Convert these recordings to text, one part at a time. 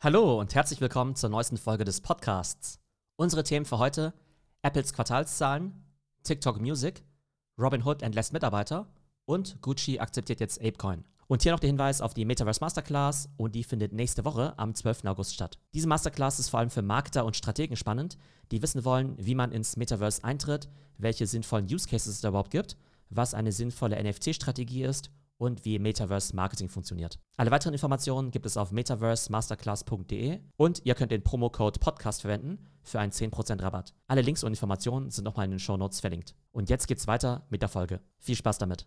Hallo und herzlich willkommen zur neuesten Folge des Podcasts. Unsere Themen für heute: Apples Quartalszahlen, TikTok Music, Robinhood entlässt Mitarbeiter und Gucci akzeptiert jetzt Apecoin. Und hier noch der Hinweis auf die Metaverse Masterclass und die findet nächste Woche am 12. August statt. Diese Masterclass ist vor allem für Marketer und Strategen spannend, die wissen wollen, wie man ins Metaverse eintritt, welche sinnvollen Use Cases es da überhaupt gibt, was eine sinnvolle NFT-Strategie ist und wie Metaverse Marketing funktioniert. Alle weiteren Informationen gibt es auf metaversemasterclass.de und ihr könnt den Promocode Podcast verwenden für einen 10% Rabatt. Alle Links und Informationen sind nochmal in den Shownotes verlinkt. Und jetzt geht's weiter mit der Folge. Viel Spaß damit.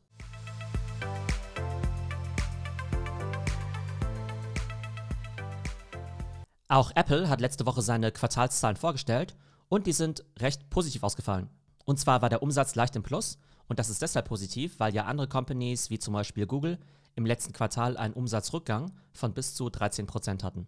Auch Apple hat letzte Woche seine Quartalszahlen vorgestellt und die sind recht positiv ausgefallen. Und zwar war der Umsatz leicht im Plus und das ist deshalb positiv, weil ja andere Companies wie zum Beispiel Google im letzten Quartal einen Umsatzrückgang von bis zu 13% hatten.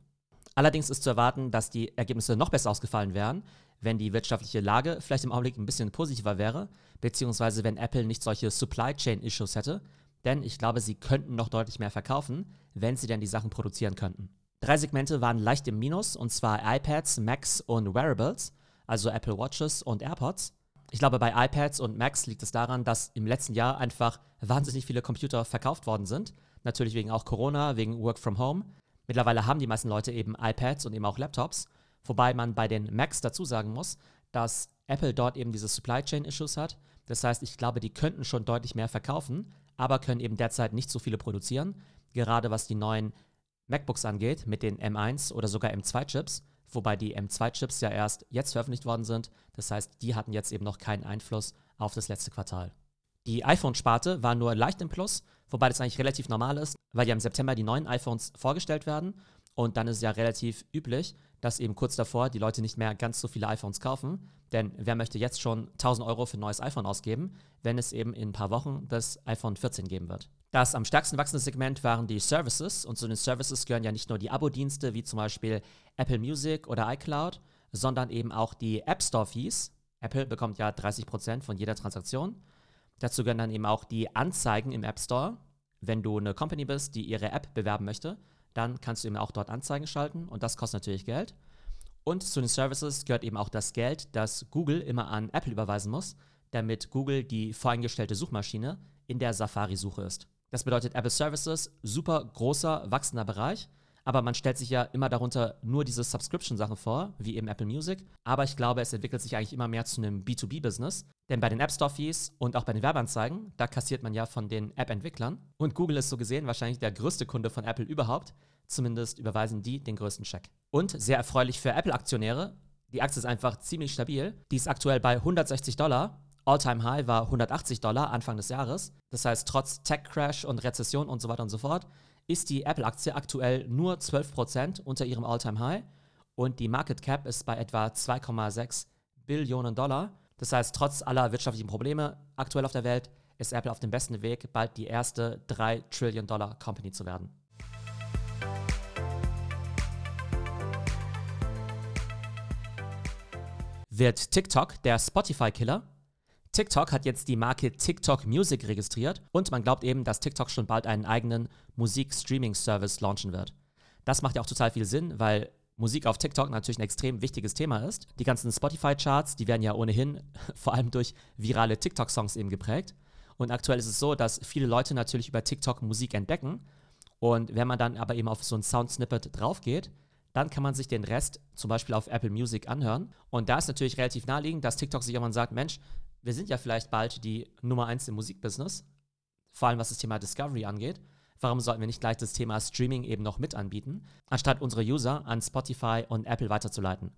Allerdings ist zu erwarten, dass die Ergebnisse noch besser ausgefallen wären, wenn die wirtschaftliche Lage vielleicht im Augenblick ein bisschen positiver wäre, beziehungsweise wenn Apple nicht solche Supply Chain Issues hätte, denn ich glaube, sie könnten noch deutlich mehr verkaufen, wenn sie denn die Sachen produzieren könnten. Drei Segmente waren leicht im Minus, und zwar iPads, Macs und Wearables, also Apple Watches und AirPods. Ich glaube, bei iPads und Macs liegt es daran, dass im letzten Jahr einfach wahnsinnig viele Computer verkauft worden sind. Natürlich wegen auch Corona, wegen Work from Home. Mittlerweile haben die meisten Leute eben iPads und eben auch Laptops. Wobei man bei den Macs dazu sagen muss, dass Apple dort eben diese Supply Chain Issues hat. Das heißt, ich glaube, die könnten schon deutlich mehr verkaufen, aber können eben derzeit nicht so viele produzieren. Gerade was die neuen MacBooks angeht, mit den M1 oder sogar M2-Chips wobei die M2-Chips ja erst jetzt veröffentlicht worden sind. Das heißt, die hatten jetzt eben noch keinen Einfluss auf das letzte Quartal. Die iPhone-Sparte war nur leicht im Plus, wobei das eigentlich relativ normal ist, weil ja im September die neuen iPhones vorgestellt werden. Und dann ist es ja relativ üblich, dass eben kurz davor die Leute nicht mehr ganz so viele iPhones kaufen. Denn wer möchte jetzt schon 1000 Euro für ein neues iPhone ausgeben, wenn es eben in ein paar Wochen das iPhone 14 geben wird? Das am stärksten wachsende Segment waren die Services. Und zu den Services gehören ja nicht nur die Abo-Dienste, wie zum Beispiel Apple Music oder iCloud, sondern eben auch die App Store-Fees. Apple bekommt ja 30% von jeder Transaktion. Dazu gehören dann eben auch die Anzeigen im App Store. Wenn du eine Company bist, die ihre App bewerben möchte, dann kannst du eben auch dort Anzeigen schalten und das kostet natürlich Geld. Und zu den Services gehört eben auch das Geld, das Google immer an Apple überweisen muss, damit Google die voreingestellte Suchmaschine in der Safari-Suche ist. Das bedeutet Apple Services, super großer, wachsender Bereich. Aber man stellt sich ja immer darunter nur diese Subscription-Sachen vor, wie eben Apple Music. Aber ich glaube, es entwickelt sich eigentlich immer mehr zu einem B2B-Business. Denn bei den App Store-Fees und auch bei den Werbeanzeigen, da kassiert man ja von den App-Entwicklern. Und Google ist so gesehen wahrscheinlich der größte Kunde von Apple überhaupt. Zumindest überweisen die den größten Check. Und sehr erfreulich für Apple-Aktionäre, die Aktie ist einfach ziemlich stabil. Die ist aktuell bei 160 Dollar All-Time-High war 180 Dollar Anfang des Jahres. Das heißt, trotz Tech-Crash und Rezession und so weiter und so fort, ist die Apple-Aktie aktuell nur 12% unter ihrem All-Time-High und die Market Cap ist bei etwa 2,6 Billionen Dollar. Das heißt, trotz aller wirtschaftlichen Probleme aktuell auf der Welt ist Apple auf dem besten Weg, bald die erste 3 Trillion Dollar Company zu werden. Wird TikTok der Spotify-Killer? TikTok hat jetzt die Marke TikTok Music registriert und man glaubt eben, dass TikTok schon bald einen eigenen Musik-Streaming-Service launchen wird. Das macht ja auch total viel Sinn, weil Musik auf TikTok natürlich ein extrem wichtiges Thema ist. Die ganzen Spotify-Charts, die werden ja ohnehin vor allem durch virale TikTok-Songs eben geprägt. Und aktuell ist es so, dass viele Leute natürlich über TikTok Musik entdecken. Und wenn man dann aber eben auf so ein Sound-Snippet draufgeht, dann kann man sich den Rest zum Beispiel auf Apple Music anhören. Und da ist natürlich relativ naheliegend, dass TikTok sich irgendwann sagt, Mensch, wir sind ja vielleicht bald die Nummer eins im Musikbusiness, vor allem was das Thema Discovery angeht. Warum sollten wir nicht gleich das Thema Streaming eben noch mit anbieten, anstatt unsere User an Spotify und Apple weiterzuleiten?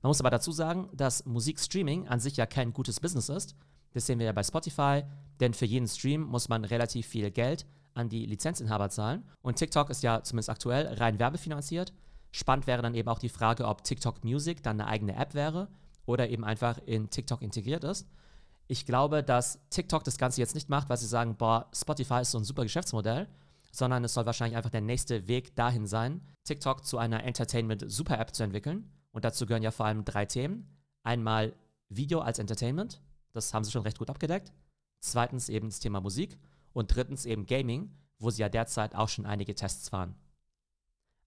Man muss aber dazu sagen, dass Musikstreaming an sich ja kein gutes Business ist. Das sehen wir ja bei Spotify, denn für jeden Stream muss man relativ viel Geld an die Lizenzinhaber zahlen. Und TikTok ist ja zumindest aktuell rein werbefinanziert. Spannend wäre dann eben auch die Frage, ob TikTok Music dann eine eigene App wäre oder eben einfach in TikTok integriert ist. Ich glaube, dass TikTok das Ganze jetzt nicht macht, weil sie sagen, boah, Spotify ist so ein super Geschäftsmodell, sondern es soll wahrscheinlich einfach der nächste Weg dahin sein, TikTok zu einer Entertainment-Super-App zu entwickeln. Und dazu gehören ja vor allem drei Themen. Einmal Video als Entertainment, das haben sie schon recht gut abgedeckt. Zweitens eben das Thema Musik. Und drittens eben Gaming, wo sie ja derzeit auch schon einige Tests fahren.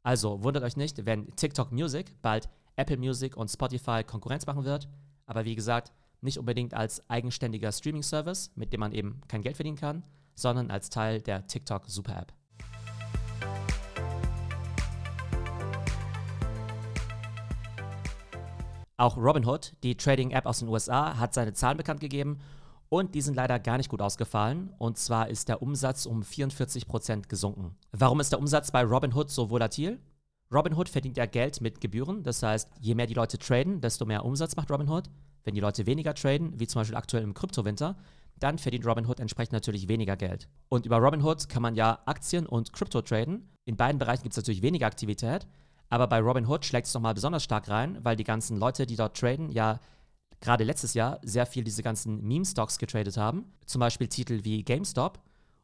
Also wundert euch nicht, wenn TikTok Music bald Apple Music und Spotify Konkurrenz machen wird. Aber wie gesagt, nicht unbedingt als eigenständiger Streaming-Service, mit dem man eben kein Geld verdienen kann, sondern als Teil der TikTok Super App. Auch Robinhood, die Trading-App aus den USA, hat seine Zahlen bekannt gegeben und die sind leider gar nicht gut ausgefallen. Und zwar ist der Umsatz um 44% gesunken. Warum ist der Umsatz bei Robinhood so volatil? Robinhood verdient ja Geld mit Gebühren, das heißt, je mehr die Leute traden, desto mehr Umsatz macht Robinhood. Wenn die Leute weniger traden, wie zum Beispiel aktuell im Kryptowinter, dann verdient Robinhood entsprechend natürlich weniger Geld. Und über Robinhood kann man ja Aktien und Krypto traden. In beiden Bereichen gibt es natürlich weniger Aktivität, aber bei Robinhood schlägt es nochmal besonders stark rein, weil die ganzen Leute, die dort traden, ja gerade letztes Jahr sehr viel diese ganzen Meme-Stocks getradet haben. Zum Beispiel Titel wie GameStop.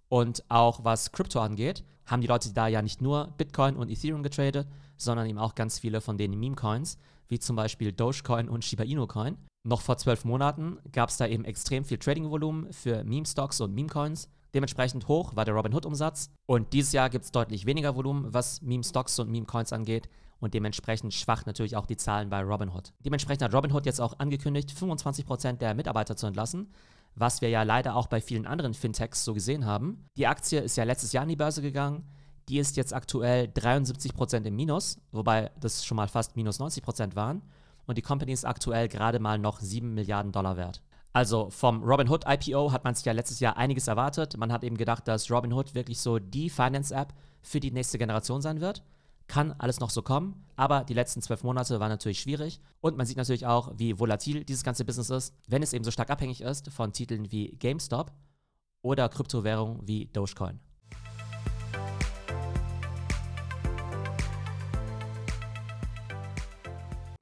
Und auch was Krypto angeht, haben die Leute da ja nicht nur Bitcoin und Ethereum getradet, sondern eben auch ganz viele von den Meme-Coins, wie zum Beispiel Dogecoin und Shiba Inu Coin. Noch vor zwölf Monaten gab es da eben extrem viel Trading-Volumen für Meme-Stocks und Meme-Coins. Dementsprechend hoch war der Robinhood-Umsatz. Und dieses Jahr gibt es deutlich weniger Volumen, was Meme-Stocks und Meme-Coins angeht. Und dementsprechend schwach natürlich auch die Zahlen bei Robinhood. Dementsprechend hat Robinhood jetzt auch angekündigt, 25% der Mitarbeiter zu entlassen, was wir ja leider auch bei vielen anderen Fintechs so gesehen haben. Die Aktie ist ja letztes Jahr an die Börse gegangen. Die ist jetzt aktuell 73% im Minus, wobei das schon mal fast minus 90% waren. Und die Company ist aktuell gerade mal noch 7 Milliarden Dollar wert. Also vom Robinhood IPO hat man sich ja letztes Jahr einiges erwartet. Man hat eben gedacht, dass Robinhood wirklich so die Finance-App für die nächste Generation sein wird. Kann alles noch so kommen, aber die letzten zwölf Monate waren natürlich schwierig und man sieht natürlich auch, wie volatil dieses ganze Business ist, wenn es eben so stark abhängig ist von Titeln wie GameStop oder Kryptowährungen wie Dogecoin.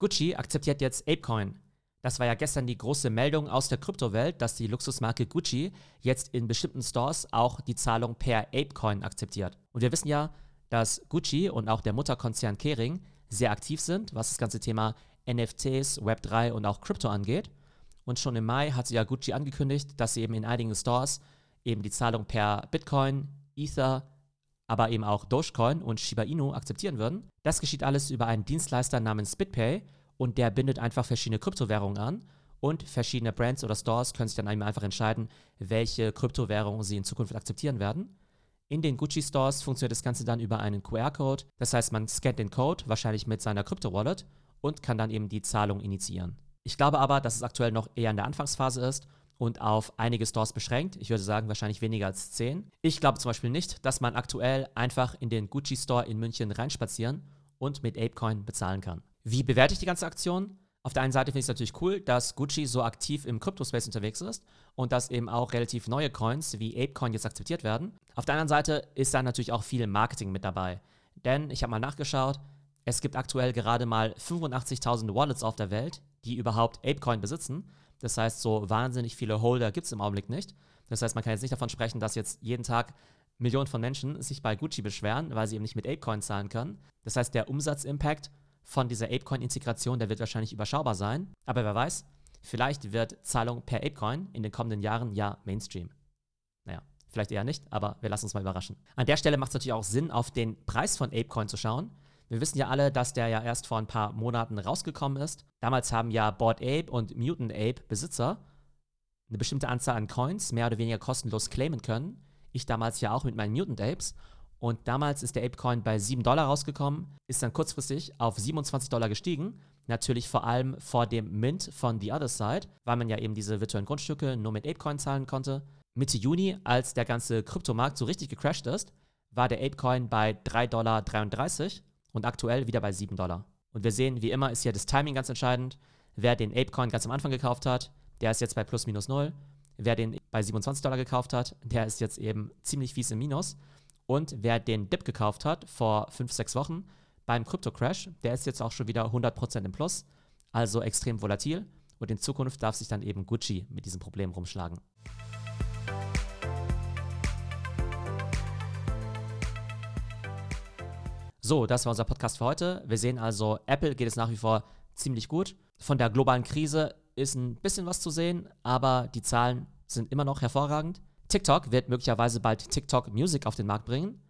Gucci akzeptiert jetzt Apecoin. Das war ja gestern die große Meldung aus der Kryptowelt, dass die Luxusmarke Gucci jetzt in bestimmten Stores auch die Zahlung per Apecoin akzeptiert. Und wir wissen ja, dass Gucci und auch der Mutterkonzern Kering sehr aktiv sind, was das ganze Thema NFTs, Web3 und auch Krypto angeht. Und schon im Mai hat sie ja Gucci angekündigt, dass sie eben in einigen Stores eben die Zahlung per Bitcoin, Ether, aber eben auch Dogecoin und Shiba Inu akzeptieren würden. Das geschieht alles über einen Dienstleister namens BitPay und der bindet einfach verschiedene Kryptowährungen an und verschiedene Brands oder Stores können sich dann einfach entscheiden, welche Kryptowährungen sie in Zukunft akzeptieren werden. In den Gucci Stores funktioniert das Ganze dann über einen QR-Code. Das heißt, man scannt den Code, wahrscheinlich mit seiner Krypto-Wallet, und kann dann eben die Zahlung initiieren. Ich glaube aber, dass es aktuell noch eher in der Anfangsphase ist und auf einige Stores beschränkt. Ich würde sagen, wahrscheinlich weniger als 10. Ich glaube zum Beispiel nicht, dass man aktuell einfach in den Gucci Store in München reinspazieren und mit Apecoin bezahlen kann. Wie bewerte ich die ganze Aktion? Auf der einen Seite finde ich es natürlich cool, dass Gucci so aktiv im Kryptospace unterwegs ist und dass eben auch relativ neue Coins wie Apecoin jetzt akzeptiert werden. Auf der anderen Seite ist da natürlich auch viel Marketing mit dabei. Denn ich habe mal nachgeschaut, es gibt aktuell gerade mal 85.000 Wallets auf der Welt, die überhaupt Apecoin besitzen. Das heißt, so wahnsinnig viele Holder gibt es im Augenblick nicht. Das heißt, man kann jetzt nicht davon sprechen, dass jetzt jeden Tag Millionen von Menschen sich bei Gucci beschweren, weil sie eben nicht mit Apecoin zahlen können. Das heißt, der Umsatzimpact von dieser Apecoin-Integration, der wird wahrscheinlich überschaubar sein. Aber wer weiß, vielleicht wird Zahlung per Apecoin in den kommenden Jahren ja Mainstream. Naja, vielleicht eher nicht, aber wir lassen uns mal überraschen. An der Stelle macht es natürlich auch Sinn, auf den Preis von Apecoin zu schauen. Wir wissen ja alle, dass der ja erst vor ein paar Monaten rausgekommen ist. Damals haben ja Bored Ape und Mutant Ape Besitzer eine bestimmte Anzahl an Coins mehr oder weniger kostenlos claimen können. Ich damals ja auch mit meinen Mutant Apes. Und damals ist der Apecoin bei 7 Dollar rausgekommen, ist dann kurzfristig auf 27 Dollar gestiegen. Natürlich vor allem vor dem Mint von The Other Side, weil man ja eben diese virtuellen Grundstücke nur mit Apecoin zahlen konnte. Mitte Juni, als der ganze Kryptomarkt so richtig gecrashed ist, war der Apecoin bei 3,33 Dollar und aktuell wieder bei 7 Dollar. Und wir sehen, wie immer ist hier das Timing ganz entscheidend. Wer den Apecoin ganz am Anfang gekauft hat, der ist jetzt bei plus minus 0. Wer den bei 27 Dollar gekauft hat, der ist jetzt eben ziemlich fies im Minus. Und wer den Dip gekauft hat vor 5, 6 Wochen beim Krypto-Crash, der ist jetzt auch schon wieder 100% im Plus, also extrem volatil. Und in Zukunft darf sich dann eben Gucci mit diesem Problem rumschlagen. So, das war unser Podcast für heute. Wir sehen also, Apple geht es nach wie vor ziemlich gut. Von der globalen Krise ist ein bisschen was zu sehen, aber die Zahlen sind immer noch hervorragend. TikTok wird möglicherweise bald TikTok Music auf den Markt bringen.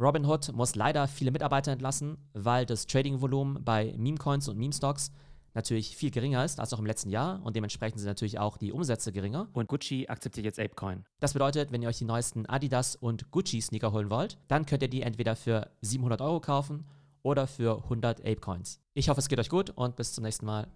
Robinhood muss leider viele Mitarbeiter entlassen, weil das Trading-Volumen bei Meme-Coins und Meme-Stocks natürlich viel geringer ist als auch im letzten Jahr und dementsprechend sind natürlich auch die Umsätze geringer. Und Gucci akzeptiert jetzt Apecoin. Das bedeutet, wenn ihr euch die neuesten Adidas und Gucci Sneaker holen wollt, dann könnt ihr die entweder für 700 Euro kaufen oder für 100 Apecoins. Ich hoffe, es geht euch gut und bis zum nächsten Mal.